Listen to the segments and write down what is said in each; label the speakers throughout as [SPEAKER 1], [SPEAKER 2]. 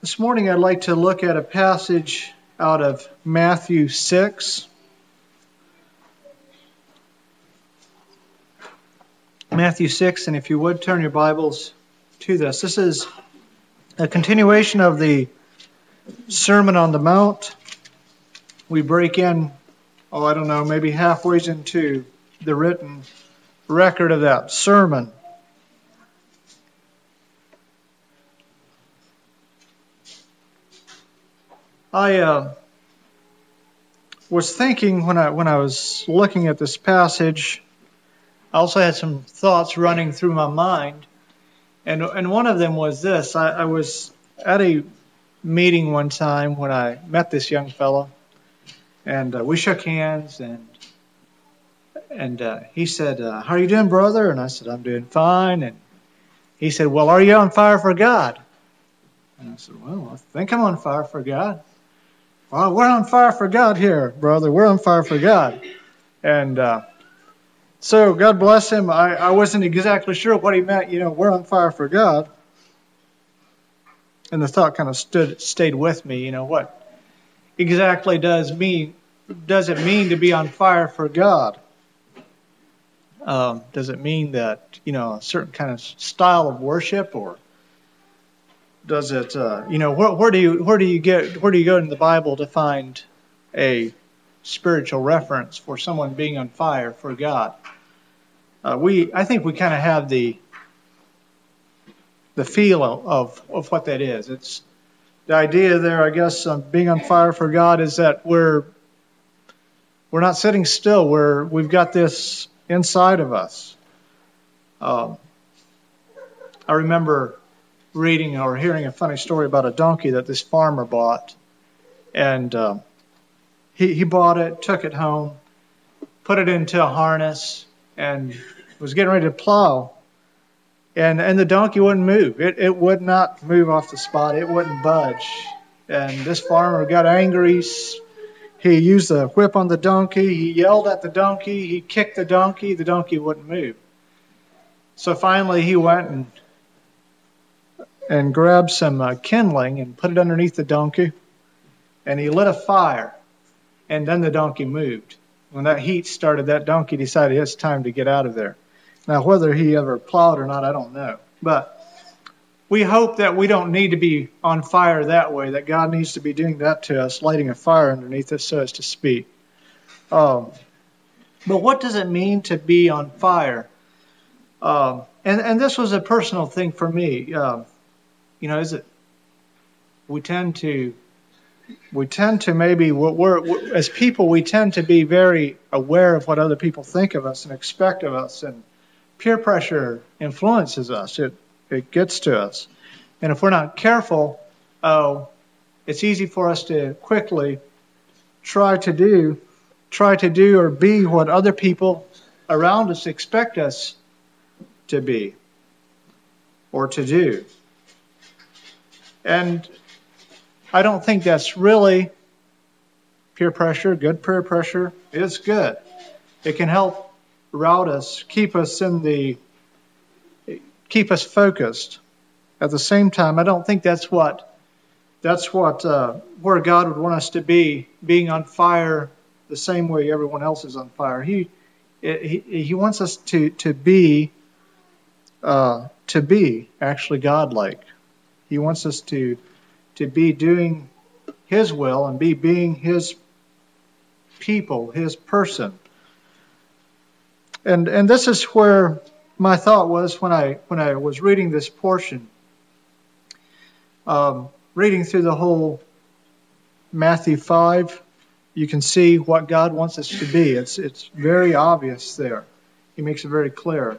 [SPEAKER 1] This morning I'd like to look at a passage out of Matthew 6. Matthew 6, and if you would turn your Bibles to this. This is a continuation of the Sermon on the Mount. We break in, oh, I don't know, maybe halfway into the written record of that sermon. I uh, was thinking when I when I was looking at this passage, I also had some thoughts running through my mind, and and one of them was this: I, I was at a meeting one time when I met this young fellow, and uh, we shook hands, and and uh, he said, uh, "How are you doing, brother?" And I said, "I'm doing fine." And he said, "Well, are you on fire for God?" And I said, "Well, I think I'm on fire for God." Well, we're on fire for God here, brother. We're on fire for God. And uh, so, God bless him. I, I wasn't exactly sure what he meant. You know, we're on fire for God. And the thought kind of stood, stayed with me. You know, what exactly does mean does it mean to be on fire for God? Um, does it mean that you know a certain kind of style of worship, or does it uh, you know where, where do you where do you get where do you go in the bible to find a spiritual reference for someone being on fire for god? Uh, we i think we kind of have the the feel of of what that is. It's the idea there i guess um, being on fire for god is that we're we're not sitting still. We're we've got this inside of us. Um, i remember reading or hearing a funny story about a donkey that this farmer bought. And uh, he, he bought it, took it home, put it into a harness, and was getting ready to plow. And, and the donkey wouldn't move. It, it would not move off the spot. It wouldn't budge. And this farmer got angry. He used a whip on the donkey. He yelled at the donkey. He kicked the donkey. The donkey wouldn't move. So finally, he went and and grabbed some uh, kindling and put it underneath the donkey, and he lit a fire, and then the donkey moved. When that heat started, that donkey decided it's time to get out of there. Now, whether he ever plowed or not, I don't know. But we hope that we don't need to be on fire that way, that God needs to be doing that to us, lighting a fire underneath us, so as to speak. Um, but what does it mean to be on fire? Um, and, and this was a personal thing for me. Um, you know, is it? We tend to, we tend to maybe we're, we're, as people we tend to be very aware of what other people think of us and expect of us, and peer pressure influences us. It it gets to us, and if we're not careful, oh, it's easy for us to quickly try to do, try to do or be what other people around us expect us to be or to do. And I don't think that's really peer pressure. Good peer pressure is good. It can help route us, keep us in the, keep us focused. At the same time, I don't think that's what, that's what, uh, where God would want us to be, being on fire the same way everyone else is on fire. He, he, he wants us to, to be, uh, to be actually godlike. He wants us to, to be doing His will and be being His people, His person. And, and this is where my thought was when I, when I was reading this portion. Um, reading through the whole Matthew 5, you can see what God wants us to be. It's, it's very obvious there. He makes it very clear.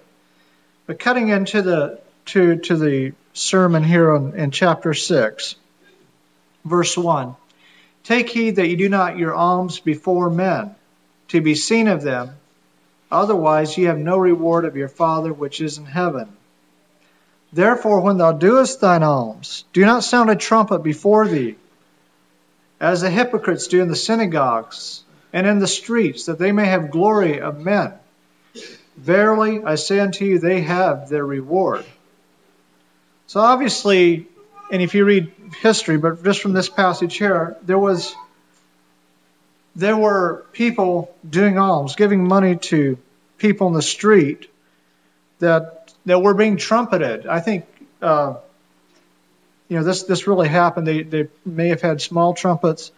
[SPEAKER 1] But cutting into the to, to the sermon here on, in chapter 6, verse 1. Take heed that you do not your alms before men, to be seen of them. Otherwise, ye have no reward of your Father which is in heaven. Therefore, when thou doest thine alms, do not sound a trumpet before thee, as the hypocrites do in the synagogues and in the streets, that they may have glory of men. Verily, I say unto you, they have their reward. So obviously, and if you read history, but just from this passage here, there was there were people doing alms, giving money to people in the street that that were being trumpeted. I think uh, you know this this really happened. They they may have had small trumpets.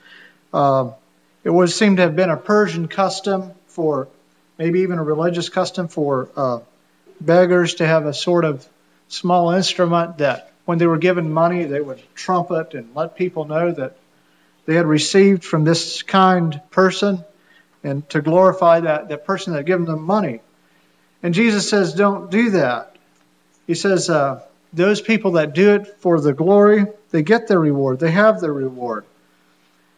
[SPEAKER 1] Uh, it was seemed to have been a Persian custom for maybe even a religious custom for uh, beggars to have a sort of small instrument that when they were given money they would trumpet and let people know that they had received from this kind person and to glorify that, that person that had given them money. And Jesus says, don't do that. He says, uh, those people that do it for the glory, they get their reward. They have their reward.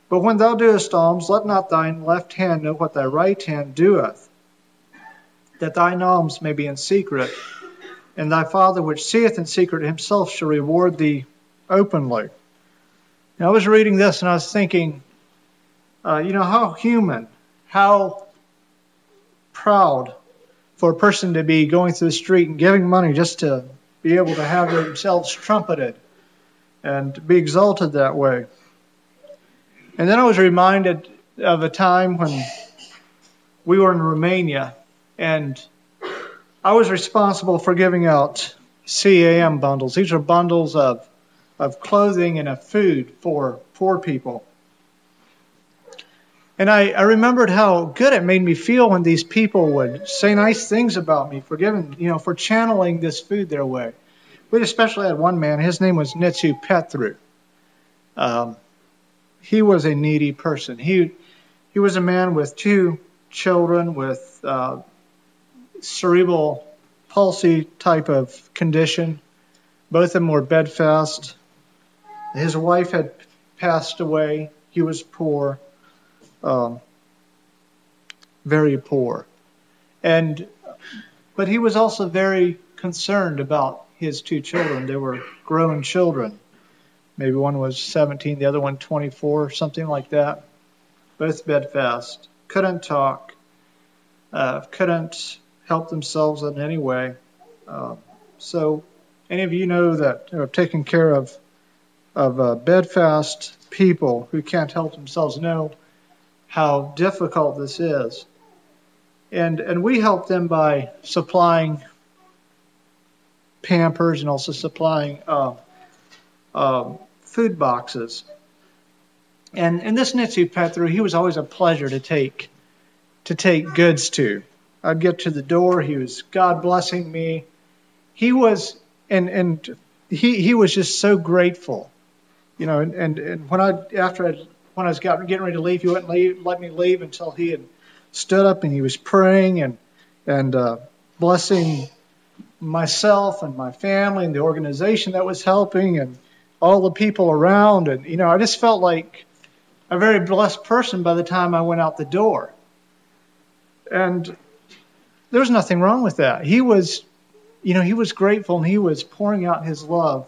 [SPEAKER 1] But when thou doest alms, let not thine left hand know what thy right hand doeth, that thine alms may be in secret, and thy Father which seeth in secret himself shall reward thee openly. I was reading this and I was thinking, uh, you know, how human, how proud for a person to be going through the street and giving money just to be able to have themselves trumpeted and be exalted that way. And then I was reminded of a time when we were in Romania and I was responsible for giving out CAM bundles. These are bundles of, of clothing and of food for poor people. And I, I remembered how good it made me feel when these people would say nice things about me for giving, you know, for channeling this food their way. We especially had one man, his name was Nitsu Petru. Um, he was a needy person. He, he was a man with two children with uh, cerebral palsy type of condition. Both of them were bedfast. His wife had passed away. He was poor um, very poor. And but he was also very concerned about his two children. They were grown children. Maybe one was 17, the other one 24, something like that. Both bedfast, couldn't talk, uh, couldn't help themselves in any way. Uh, so, any of you know that you know, taking care of of uh, bedfast people who can't help themselves know how difficult this is. And, and we help them by supplying Pampers and also supplying uh, uh, food boxes. And, and this Nitsu Petru, he was always a pleasure to take to take goods to. I'd get to the door, he was God blessing me. He was and and he he was just so grateful. You know, and, and, and when I after I when I was getting ready to leave, he wouldn't leave, let me leave until he had stood up and he was praying and and uh, blessing myself and my family and the organization that was helping and all the people around. And you know, I just felt like a very blessed person by the time I went out the door. And there was nothing wrong with that. He was, you know, he was grateful and he was pouring out his love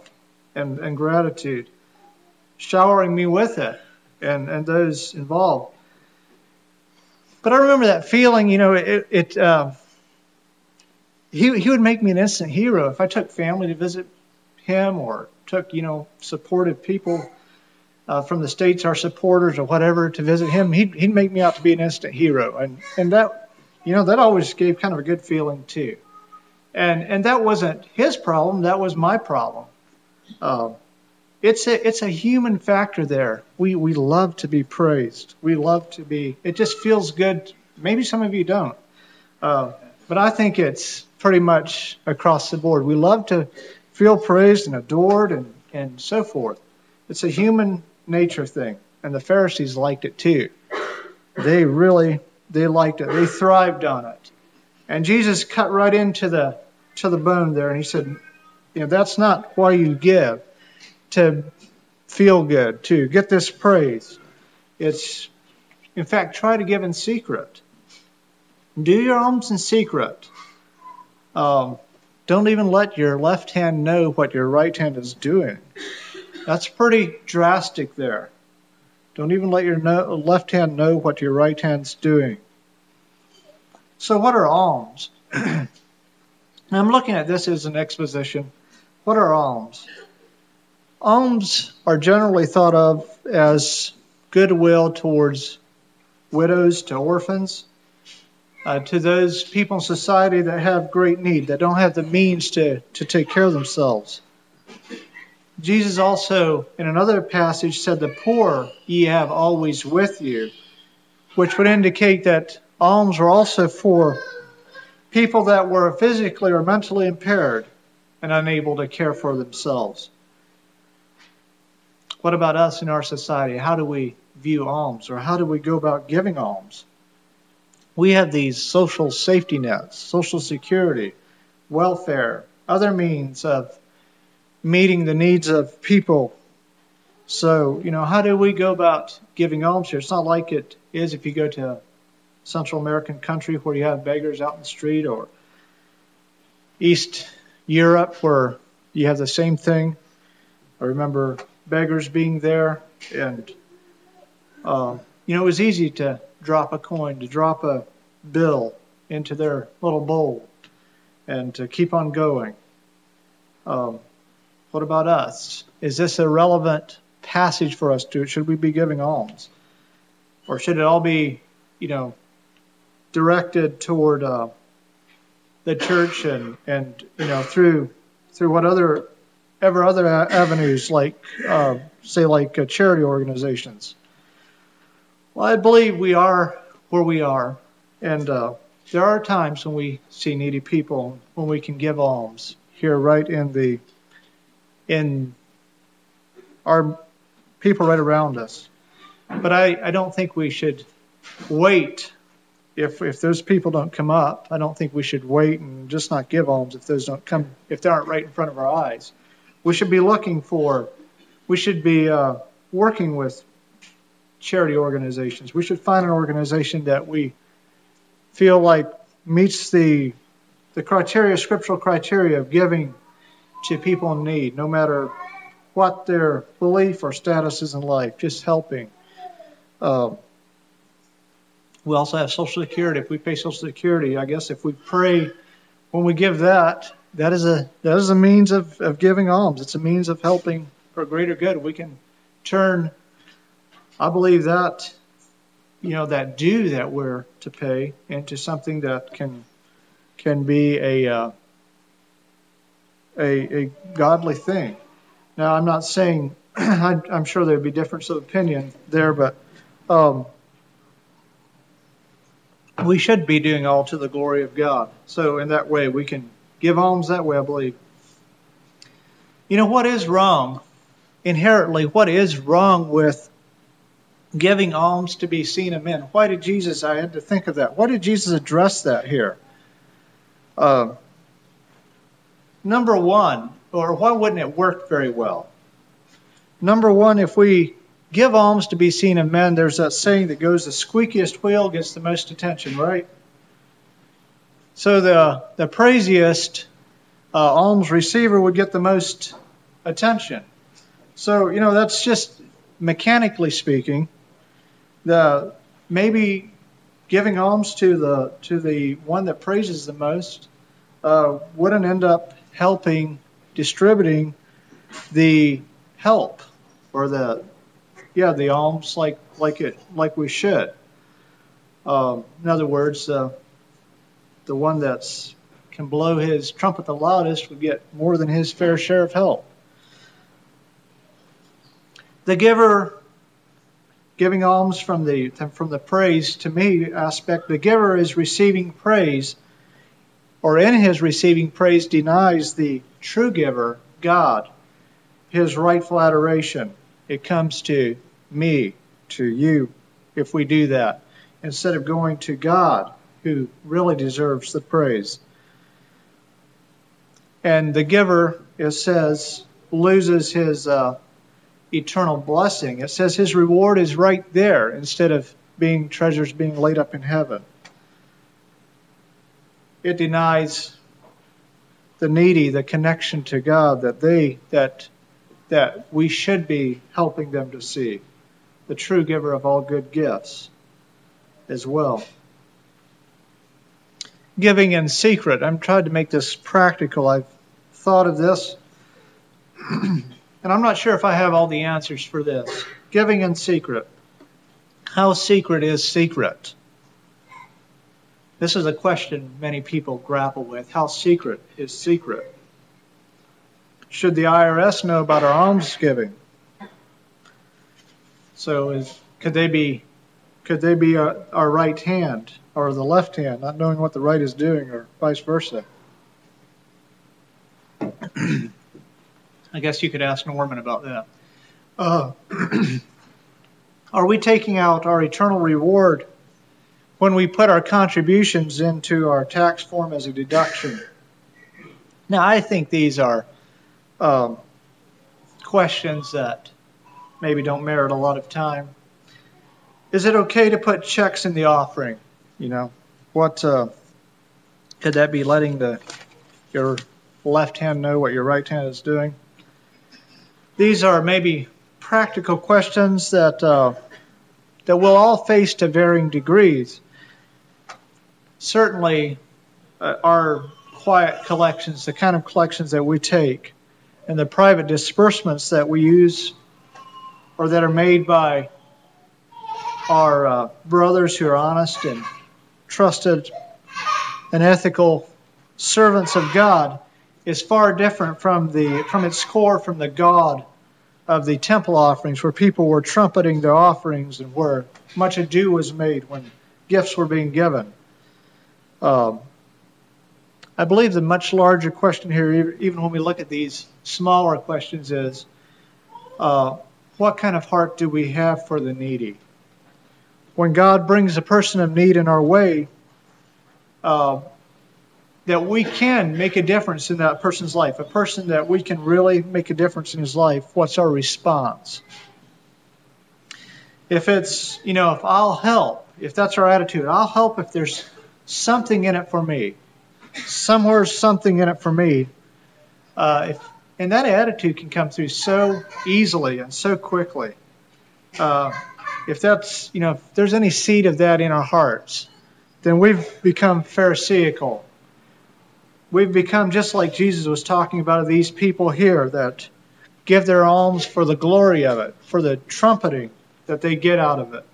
[SPEAKER 1] and, and gratitude, showering me with it and, and those involved. But I remember that feeling, you know, it, it uh, he, he would make me an instant hero if I took family to visit him or took, you know, supportive people uh, from the states, our supporters or whatever, to visit him. He'd, he'd make me out to be an instant hero. And, and that, you know, that always gave kind of a good feeling too. And, and that wasn't his problem, that was my problem. Uh, it's a it's a human factor there. We we love to be praised. We love to be. It just feels good. Maybe some of you don't, uh, but I think it's pretty much across the board. We love to feel praised and adored and and so forth. It's a human nature thing, and the Pharisees liked it too. They really they liked it. They thrived on it. And Jesus cut right into the to the bone there, and he said, you know, that's not why you give to feel good, to get this praise. It's, in fact, try to give in secret. Do your alms in secret. Um, don't even let your left hand know what your right hand is doing. That's pretty drastic there. Don't even let your no, left hand know what your right hand's doing. So, what are alms? I'm looking at this as an exposition. What are alms? alms are generally thought of as goodwill towards widows, to orphans, uh, to those people in society that have great need, that don't have the means to, to take care of themselves. Jesus also, in another passage, said, The poor ye have always with you, which would indicate that alms were also for people that were physically or mentally impaired and unable to care for themselves. What about us in our society? How do we view alms or how do we go about giving alms? We have these social safety nets, social security, welfare, other means of meeting the needs of people. So, you know, how do we go about giving alms here? It's not like it is if you go to Central American country where you have beggars out in the street or East Europe where you have the same thing. I remember beggars being there and, uh, you know, it was easy to drop a coin, to drop a bill into their little bowl and to keep on going. Um, what about us? Is this a relevant passage for us to? Should we be giving alms? Or should it all be, you know, directed toward uh, the church and, and, you know, through, through what other, ever other avenues like, uh, say, like uh, charity organizations? Well, I believe we are where we are. And uh, there are times when we see needy people, when we can give alms here right in the in our people right around us. But I, I don't think we should wait if if those people don't come up. I don't think we should wait and just not give alms if those don't come if they aren't right in front of our eyes. We should be looking for. We should be uh, working with charity organizations. We should find an organization that we feel like meets the the criteria, scriptural criteria of giving to people in need, no matter what their belief or status is in life, just helping. Um, we also have Social Security. If we pay Social Security, I guess if we pray when we give that, that is a that is a means of, of giving alms. It's a means of helping for greater good. We can turn, I believe that, you know, that due that we're to pay into something that can can be a uh, a, a godly thing. Now, I'm not saying, I'm sure there'd be difference of opinion there, but um, we should be doing all to the glory of God. So, in that way, we can give alms that way, I believe. You know, what is wrong? Inherently, what is wrong with giving alms to be seen of men? Why did Jesus, I had to think of that. Why did Jesus address that here? Uh, Number one, or why wouldn't it work very well? Number one, if we give alms to be seen of men, there's that saying that goes the squeakiest wheel gets the most attention, right? So the, the praisiest uh, alms receiver would get the most attention. So, you know, that's just mechanically speaking, the maybe giving alms to the to the one that praises the most uh, wouldn't end up helping distributing the help or the yeah the alms like like it like we should. Um, in other words, uh, the one that's can blow his trumpet the loudest would get more than his fair share of help. The giver giving alms from the from the praise to me aspect, the giver is receiving praise or in his receiving praise denies the true giver, God, his rightful adoration. It comes to me, to you, if we do that, instead of going to God, who really deserves the praise. And the giver, it says, loses his uh, eternal blessing. It says his reward is right there instead of being treasures being laid up in heaven it denies the needy the connection to God that they that that we should be helping them to see the true giver of all good gifts as well giving in secret i'm trying to make this practical i've thought of this and I'm not sure if I have all the answers for this. Giving in secret. How secret is secret? This is a question many people grapple with. How secret is secret? Should the IRS know about our alms giving? So is could they be could they be our, our right hand or the left hand, not knowing what the right is doing, or vice versa? I guess you could ask Norman about that. Uh, are we taking out our eternal reward when we put our contributions into our tax form as a deduction? Now, I think these are um, questions that maybe don't merit a lot of time. Is it okay to put checks in the offering? You know, what uh, could that be letting the your left hand know what your right hand is doing? These are maybe practical questions that uh, that we'll all face to varying degrees. Certainly, uh, our quiet collections, the kind of collections that we take, and the private disbursements that we use or that are made by our uh, brothers who are honest and trusted and ethical servants of God is far different from the from its core from the God of the temple offerings, where people were trumpeting their offerings and where much ado was made when gifts were being given. Um, I believe the much larger question here, even when we look at these smaller questions, is uh, what kind of heart do we have for the needy? When God brings a person of need in our way, uh, that we can make a difference in that person's life, a person that we can really make a difference in his life, what's our response? If it's, you know, if I'll help, if that's our attitude, I'll help if there's something in it for me. Somewhere's something in it for me. Uh, if, and that attitude can come through so easily and so quickly. Uh, if that's, you know, if there's any seed of that in our hearts, then we've become Pharisaical we've become just like Jesus was talking about these people here that give their alms for the glory of it, for the trumpeting that they get out of it.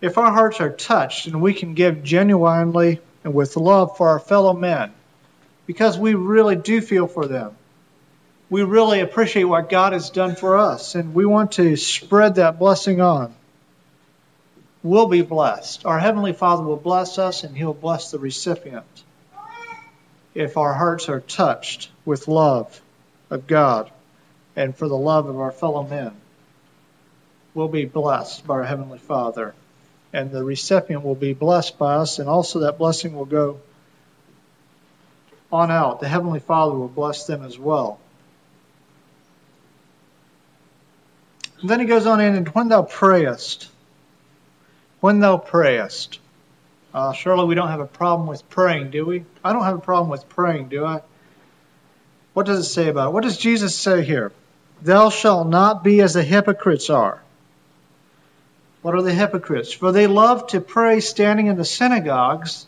[SPEAKER 1] If our hearts are touched and we can give genuinely and with love for our fellow men, because we really do feel for them, we really appreciate what God has done for us, and we want to spread that blessing on. We'll be blessed. Our Heavenly Father will bless us, and He'll bless the recipient if our hearts are touched with love of God and for the love of our fellow men. We'll be blessed by our Heavenly Father, and the recipient will be blessed by us, and also that blessing will go on out. The Heavenly Father will bless them as well. And then he goes on in, and when thou prayest, when thou prayest, uh, surely we don't have a problem with praying, do we? I don't have a problem with praying, do I? What does it say about it? What does Jesus say here? Thou shalt not be as the hypocrites are. What are the hypocrites? For they love to pray standing in the synagogues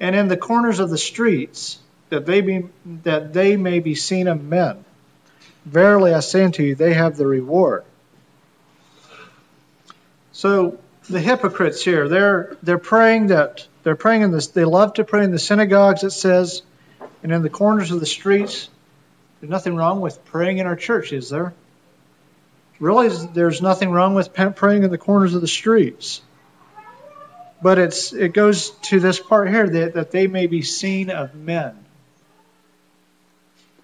[SPEAKER 1] and in the corners of the streets, that they, be, that they may be seen of men. Verily I say unto you, they have the reward. So the hypocrites here. They're they're praying that they're praying in this. They love to pray in the synagogues. It says, and in the corners of the streets. There's nothing wrong with praying in our church, is there? Really, there's nothing wrong with praying in the corners of the streets. But it's it goes to this part here that, that they may be seen of men.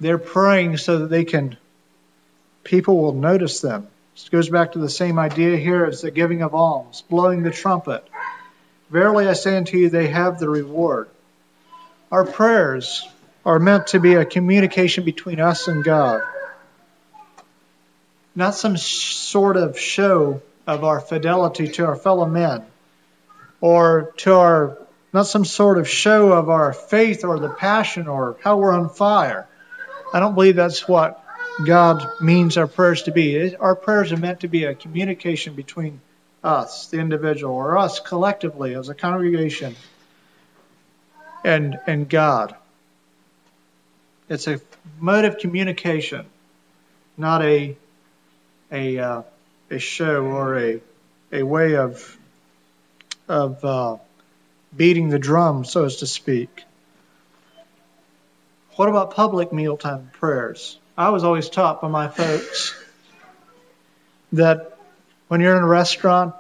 [SPEAKER 1] They're praying so that they can people will notice them. This goes back to the same idea here as the giving of alms, blowing the trumpet. Verily I say unto you, they have the reward. Our prayers are meant to be a communication between us and God, not some sort of show of our fidelity to our fellow men, or to our, not some sort of show of our faith or the passion or how we're on fire. I don't believe that's what God means our prayers to be. Our prayers are meant to be a communication between us, the individual, or us collectively as a congregation, and, and God. It's a mode of communication. not a a uh, a show or a a way of of uh, beating the drum, so as to speak. What about public mealtime prayers? I was always taught by my folks that when you're in a restaurant,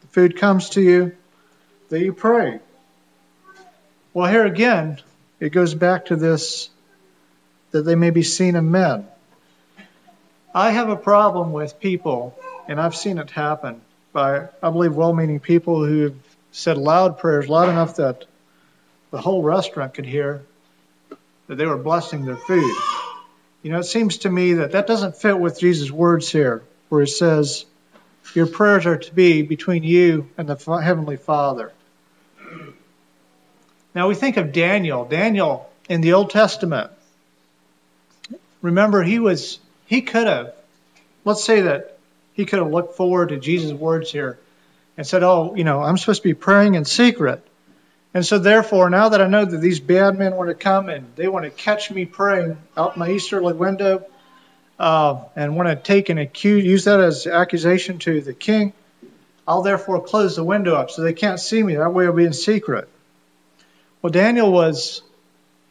[SPEAKER 1] the food comes to you, that you pray. Well, here again, it goes back to this that they may be seen of men. I have a problem with people, and I've seen it happen by, I believe, well meaning people who have said loud prayers, loud enough that the whole restaurant could hear that they were blessing their food. You know, it seems to me that that doesn't fit with Jesus' words here, where he says, Your prayers are to be between you and the Heavenly Father. Now we think of Daniel. Daniel in the Old Testament. Remember, he was, he could have, let's say that he could have looked forward to Jesus' words here and said, Oh, you know, I'm supposed to be praying in secret. And so, therefore, now that I know that these bad men want to come and they want to catch me praying out my easterly window uh, and want to take and accuse, use that as accusation to the king, I'll therefore close the window up so they can't see me. That way I'll be in secret. Well, Daniel was,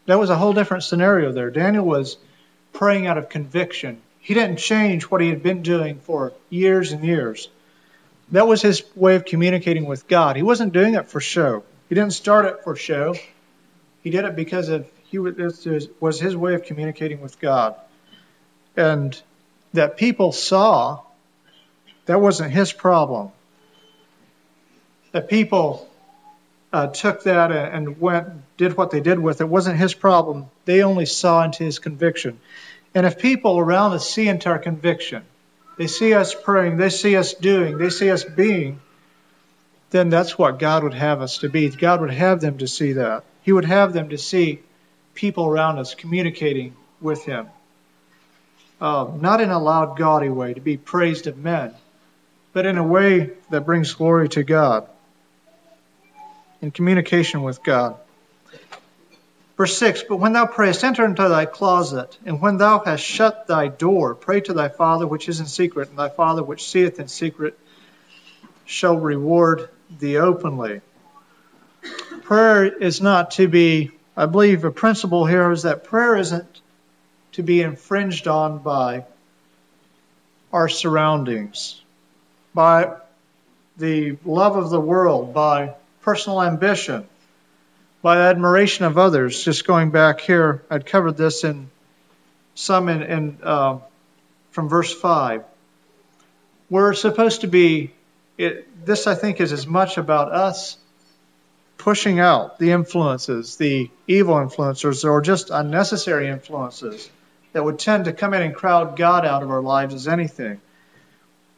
[SPEAKER 1] that was a whole different scenario there. Daniel was praying out of conviction. He didn't change what he had been doing for years and years. That was his way of communicating with God. He wasn't doing it for show. He didn't start it for show. He did it because of he was his way of communicating with God. And that people saw that wasn't his problem. That people uh, took that and went did what they did with it wasn't his problem. They only saw into his conviction. And if people around us see into our conviction, they see us praying, they see us doing, they see us being, then that's what God would have us to be. God would have them to see that. He would have them to see people around us communicating with Him. Uh, not in a loud, gaudy way to be praised of men, but in a way that brings glory to God in communication with God. Verse 6 But when thou prayest, enter into thy closet, and when thou hast shut thy door, pray to thy Father which is in secret, and thy Father which seeth in secret shall reward thee openly. Prayer is not to be, I believe, a principle here is that prayer isn't to be infringed on by our surroundings, by the love of the world, by personal ambition, by admiration of others. Just going back here, I'd covered this in some in, in uh, from verse five. We're supposed to be. It, this, I think, is as much about us pushing out the influences, the evil influencers, or just unnecessary influences that would tend to come in and crowd God out of our lives as anything.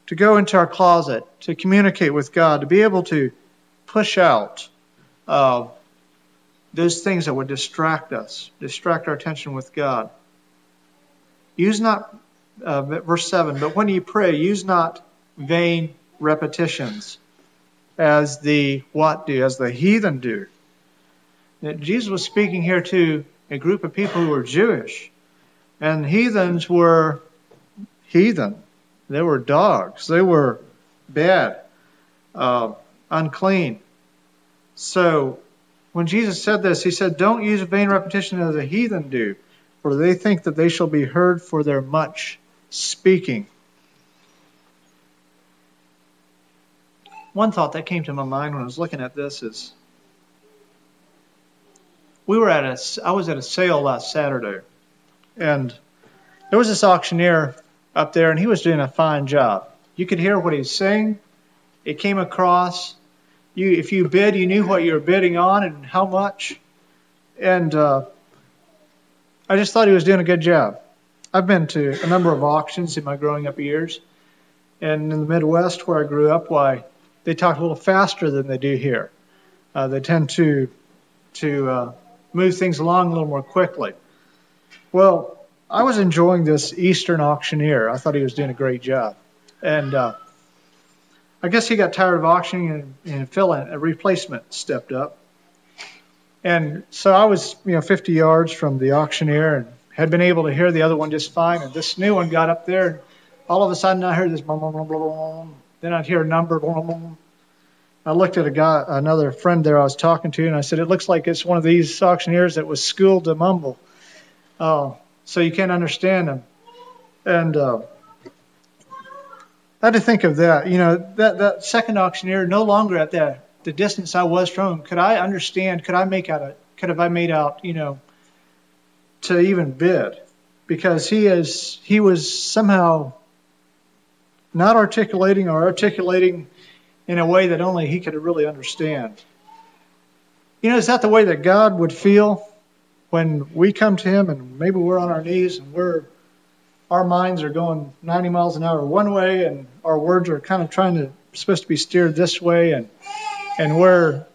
[SPEAKER 1] To go into our closet, to communicate with God, to be able to push out uh, those things that would distract us, distract our attention with God. Use not, uh, verse 7, but when you pray, use not vain repetitions as the what do, as the heathen do. Jesus was speaking here to a group of people who were Jewish, and heathens were heathen. They were dogs. They were bad, uh, unclean. So when Jesus said this, he said, Don't use vain repetition as the heathen do, for they think that they shall be heard for their much speaking. One thought that came to my mind when I was looking at this is we were at a I was at a sale last Saturday and there was this auctioneer up there and he was doing a fine job. You could hear what he was saying. It came across you, if you bid, you knew what you were bidding on and how much. And uh, I just thought he was doing a good job. I've been to a number of auctions in my growing up years, and in the Midwest where I grew up, why they talk a little faster than they do here. Uh, they tend to to uh, move things along a little more quickly. Well, I was enjoying this Eastern auctioneer. I thought he was doing a great job, and uh, I guess he got tired of auctioning and, and Phil, a replacement stepped up. And so I was, you know, 50 yards from the auctioneer, and had been able to hear the other one just fine. And this new one got up there, and all of a sudden I heard this. Blah, blah, blah, blah. Then I'd hear a number. Blah, blah. I looked at a guy, another friend there I was talking to, and I said, "It looks like it's one of these auctioneers that was schooled to mumble, uh, so you can't understand them." And uh, I had to think of that. You know, that that second auctioneer, no longer at the the distance I was from him, could I understand? Could I make out a? Could have I made out? You know, to even bid, because he is he was somehow not articulating or articulating in a way that only he could really understand. You know, is that the way that God would feel when we come to him and maybe we're on our knees and we're our minds are going 90 miles an hour one way and our words are kind of trying to supposed to be steered this way and and we're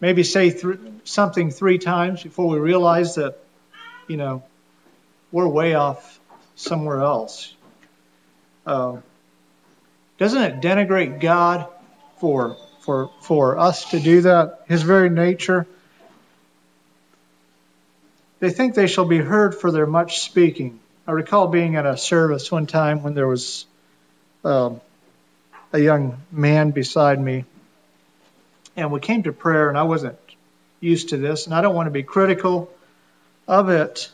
[SPEAKER 1] maybe say th- something three times before we realize that you know we're way off somewhere else uh, doesn't it denigrate god for for for us to do that. His very nature. They think they shall be heard for their much speaking. I recall being at a service one time when there was um, a young man beside me, and we came to prayer, and I wasn't used to this, and I don't want to be critical of it,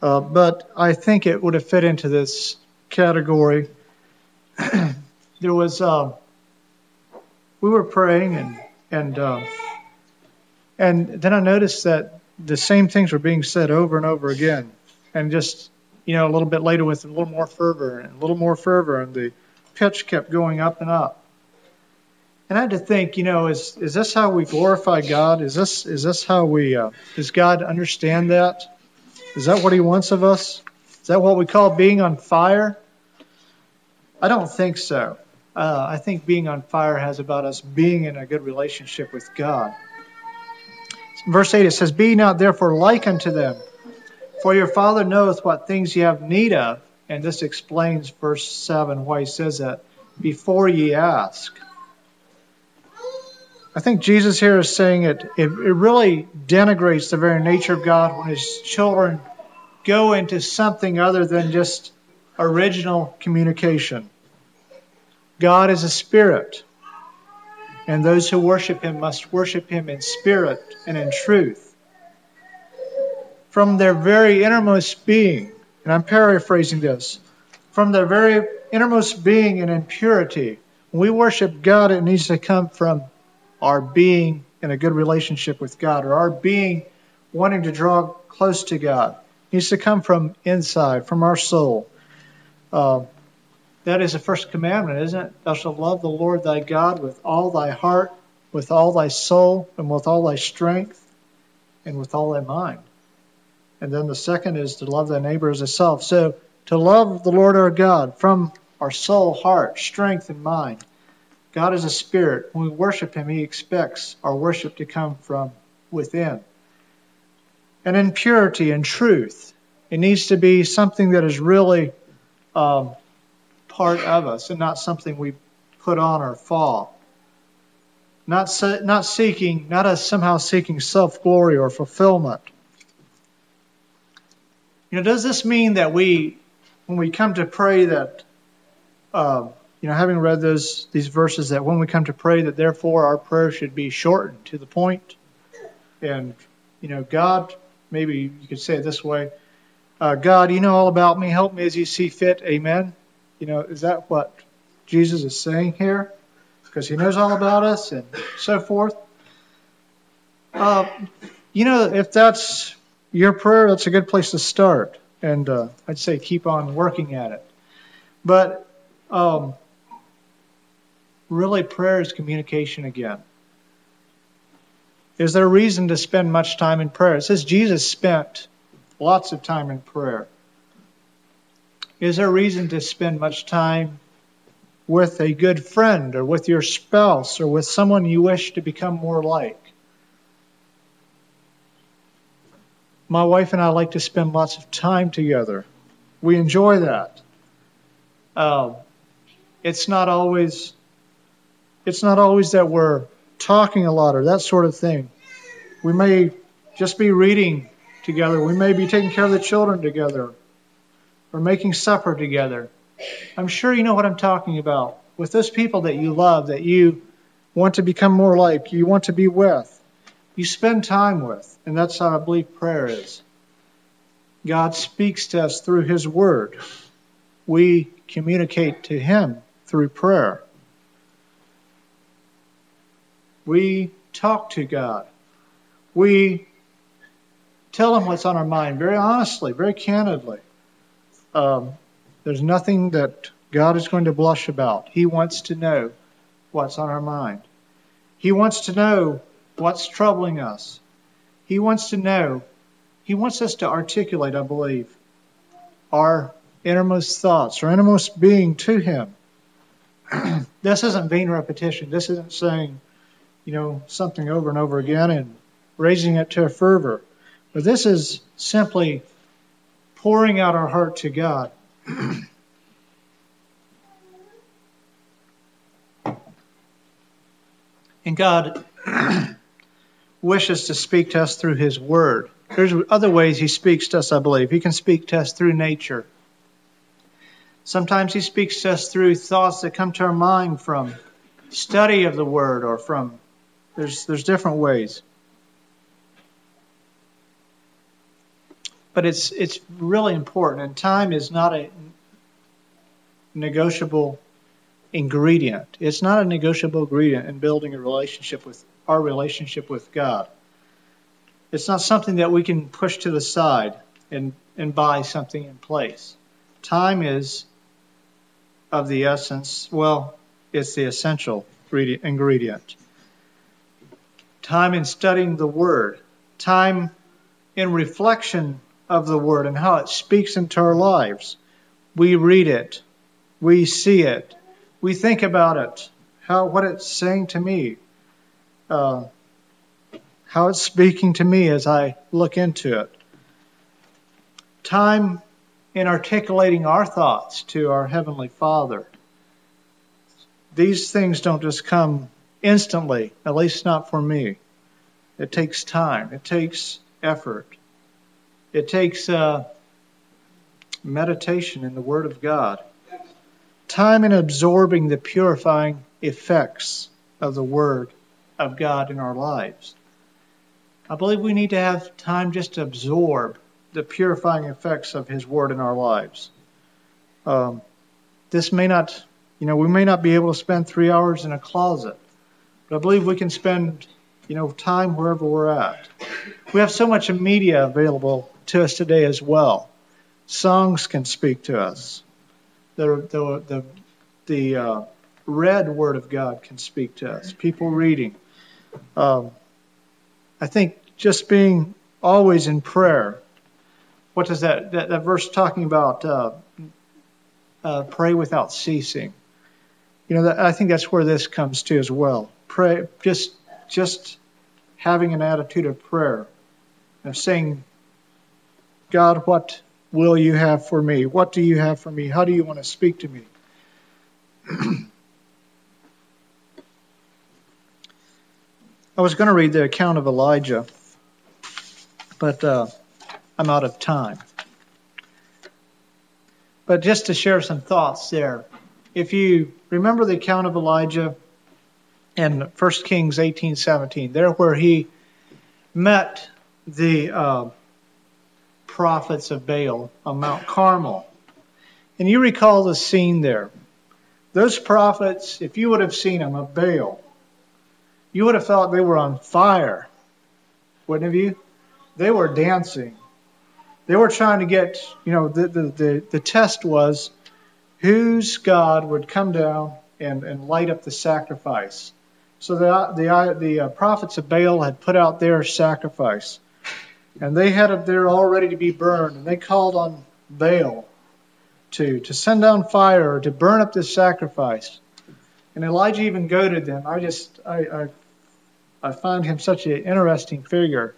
[SPEAKER 1] uh, but I think it would have fit into this category. there was. Uh, we were praying and and uh, and then I noticed that the same things were being said over and over again, and just you know a little bit later with a little more fervor and a little more fervor, and the pitch kept going up and up. And I had to think, you know, is is this how we glorify God? Is this is this how we uh, does God understand that? Is that what He wants of us? Is that what we call being on fire? I don't think so uh, I think being on fire has about us being in a good relationship with God. Verse 8 it says, Be not therefore like unto them, for your Father knoweth what things ye have need of. And this explains verse 7 why he says that, before ye ask. I think Jesus here is saying it, it, it really denigrates the very nature of God when his children go into something other than just original communication. God is a spirit, and those who worship him must worship him in spirit and in truth. From their very innermost being, and I'm paraphrasing this, from their very innermost being and in purity, when we worship God, it needs to come from our being in a good relationship with God, or our being wanting to draw close to God. It needs to come from inside, from our soul. Uh, that is the first commandment, isn't it? Thou shalt love the Lord thy God with all thy heart, with all thy soul, and with all thy strength, and with all thy mind. And then the second is to love thy neighbor as thyself. So to love the Lord our God from our soul, heart, strength, and mind. God is a spirit. When we worship him, he expects our worship to come from within. And in purity and truth, it needs to be something that is really um, part of us and not something we put on or fall. Not, not seeking, not us somehow seeking self glory or fulfillment. You know, does this mean that we, when we come to pray, that, uh, you know, having read those these verses, that when we come to pray, that therefore our prayer should be shortened to the point, and you know, God, maybe you could say it this way, uh, God, you know all about me. Help me as you see fit. Amen. You know, is that what Jesus is saying here? Because he knows all about us and so forth. Uh, you know, if that's your prayer, that's a good place to start. And uh, I'd say keep on working at it. But um, really, prayer is communication again. Is there a reason to spend much time in prayer? It says Jesus spent lots of time in prayer. Is there reason to spend much time with a good friend or with your spouse or with someone you wish to become more like? My wife and I like to spend lots of time together. We enjoy that. Um, it's not always it's not always that we're talking a lot or that sort of thing. We may just be reading together. We may be taking care of the children together or making supper together. I'm sure you know what I'm talking about. With those people that you love, that you want to become more like, you want to be with, you spend time with. And that's how I believe prayer is. God speaks to us through His Word. We communicate to Him through prayer. We talk to God. We tell Him what's on our mind very honestly, very candidly. Um, there's nothing that God is going to blush about. He wants to know what's on our mind. He wants to know what's troubling us. He wants to know. He wants us to articulate, I believe, our innermost thoughts, our innermost being to Him. this isn't vain repetition. This isn't saying, you know, something over and over again and raising it to a fervor. But this is simply pouring out our heart to God. and God wishes to speak to us through His Word. There's other ways He speaks to us, I believe. He can speak to us through nature. Sometimes He speaks to us through thoughts that come to our mind from study of the Word or from, there's, there's different ways. But it's, it's really important, and time is not a negotiable ingredient. It's not a negotiable ingredient in building a relationship with our relationship with God. It's not something that we can push to the side and, and buy something in place. Time is of the essence, well, it's the essential ingredient. Time in studying the Word, time in reflection of the Word and how it speaks into our lives. We read it, we see it, we think about it, how what it's saying to me, uh, how it's speaking to me as I look into it. Time in articulating our thoughts to our Heavenly Father. These things don't just come instantly, at least not for me. It takes time, it takes effort, it takes uh, meditation in the Word of God, time in absorbing the purifying effects of the Word of God in our lives. I believe we need to have time just to absorb the purifying effects of His Word in our lives. Um, this may not, you know, we may not be able to spend three hours in a closet, but I believe we can spend, you know, time wherever we're at. We have so much media available to us today as well. Songs can speak to us. The the the, the uh, read Word of God can speak to us. People reading. Um, I think just being always in prayer. What does that, that, that verse talking about? Uh, uh, pray without ceasing. You know, that, I think that's where this comes to as well. Pray, just, just having an attitude of prayer, of saying, God, what will you have for me? What do you have for me? How do you want to speak to me? I was going to read the account of Elijah, but uh, I'm out of time. But just to share some thoughts there, if you remember the account of Elijah in 1 Kings 18:17, there where he met the uh, prophets of Baal on Mount Carmel, and you recall the scene there. Those prophets, if you would have seen them of Baal, you would have thought they were on fire, wouldn't have you? They were dancing. They were trying to get, you know, the, the, the, the test was whose God would come down and, and light up the sacrifice. So the, the, the uh, prophets of Baal had put out their sacrifice, and they had it there all ready to be burned, and they called on Baal to, to send down fire or to burn up this sacrifice. And Elijah even goaded them. I just, I, I I find him such an interesting figure.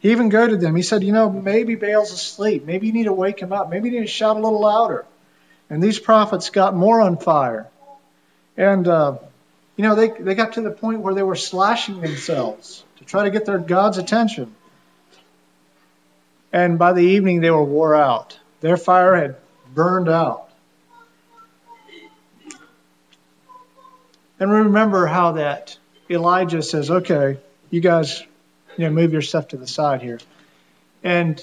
[SPEAKER 1] He even goaded them. He said, You know, maybe Baal's asleep. Maybe you need to wake him up. Maybe you need to shout a little louder. And these prophets got more on fire. And, uh, you know, they, they got to the point where they were slashing themselves to try to get their God's attention. And by the evening, they were wore out. Their fire had burned out. And remember how that Elijah says, okay, you guys, you know, move your stuff to the side here. And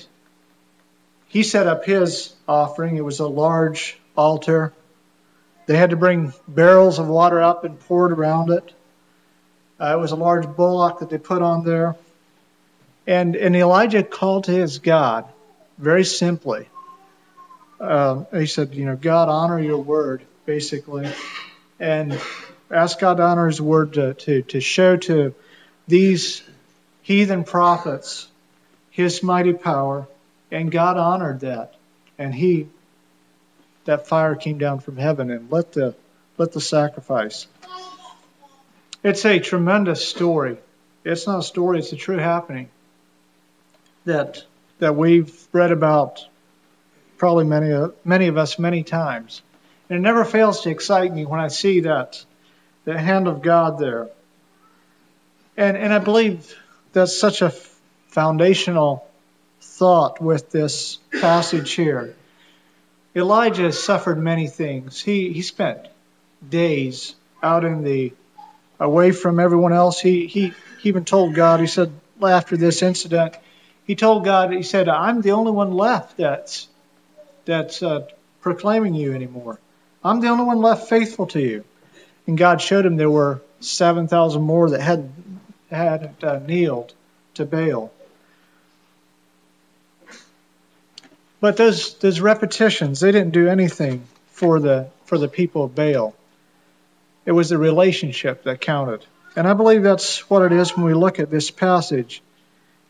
[SPEAKER 1] he set up his offering. It was a large altar. They had to bring barrels of water up and pour it around it. Uh, it was a large bullock that they put on there. And, and Elijah called to his God very simply. Uh, he said, You know, God, honor your word, basically. And ask God to honor his word to, to, to show to these heathen prophets his mighty power. And God honored that. And he, that fire came down from heaven and lit the, lit the sacrifice. It's a tremendous story. It's not a story, it's a true happening that, that we've read about probably many, many of us many times. And it never fails to excite me when I see that the hand of God there. And, and I believe that's such a foundational thought with this passage here. Elijah suffered many things. He, he spent days out in the, away from everyone else. He, he, he even told God, he said, after this incident, he told God, he said, I'm the only one left that's, that's uh, proclaiming you anymore. I'm the only one left faithful to you. And God showed him there were 7,000 more that had had uh, kneeled to Baal. But those those repetitions, they didn't do anything for the for the people of Baal. It was the relationship that counted. And I believe that's what it is when we look at this passage.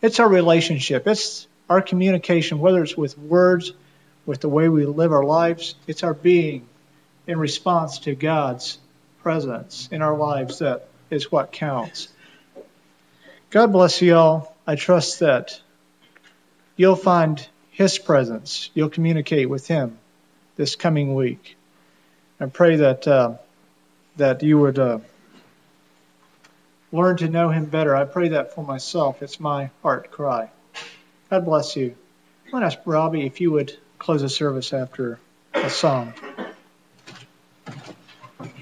[SPEAKER 1] It's our relationship. It's our communication, whether it's with words, with the way we live our lives, it's our being in response to God's presence in our lives that is what counts. God bless you all. I trust that you'll find His presence. You'll communicate with Him this coming week. I pray that uh, that you would uh, learn to know Him better. I pray that for myself. It's my heart cry. God bless you. To ask Robbie if you would close the service after a song.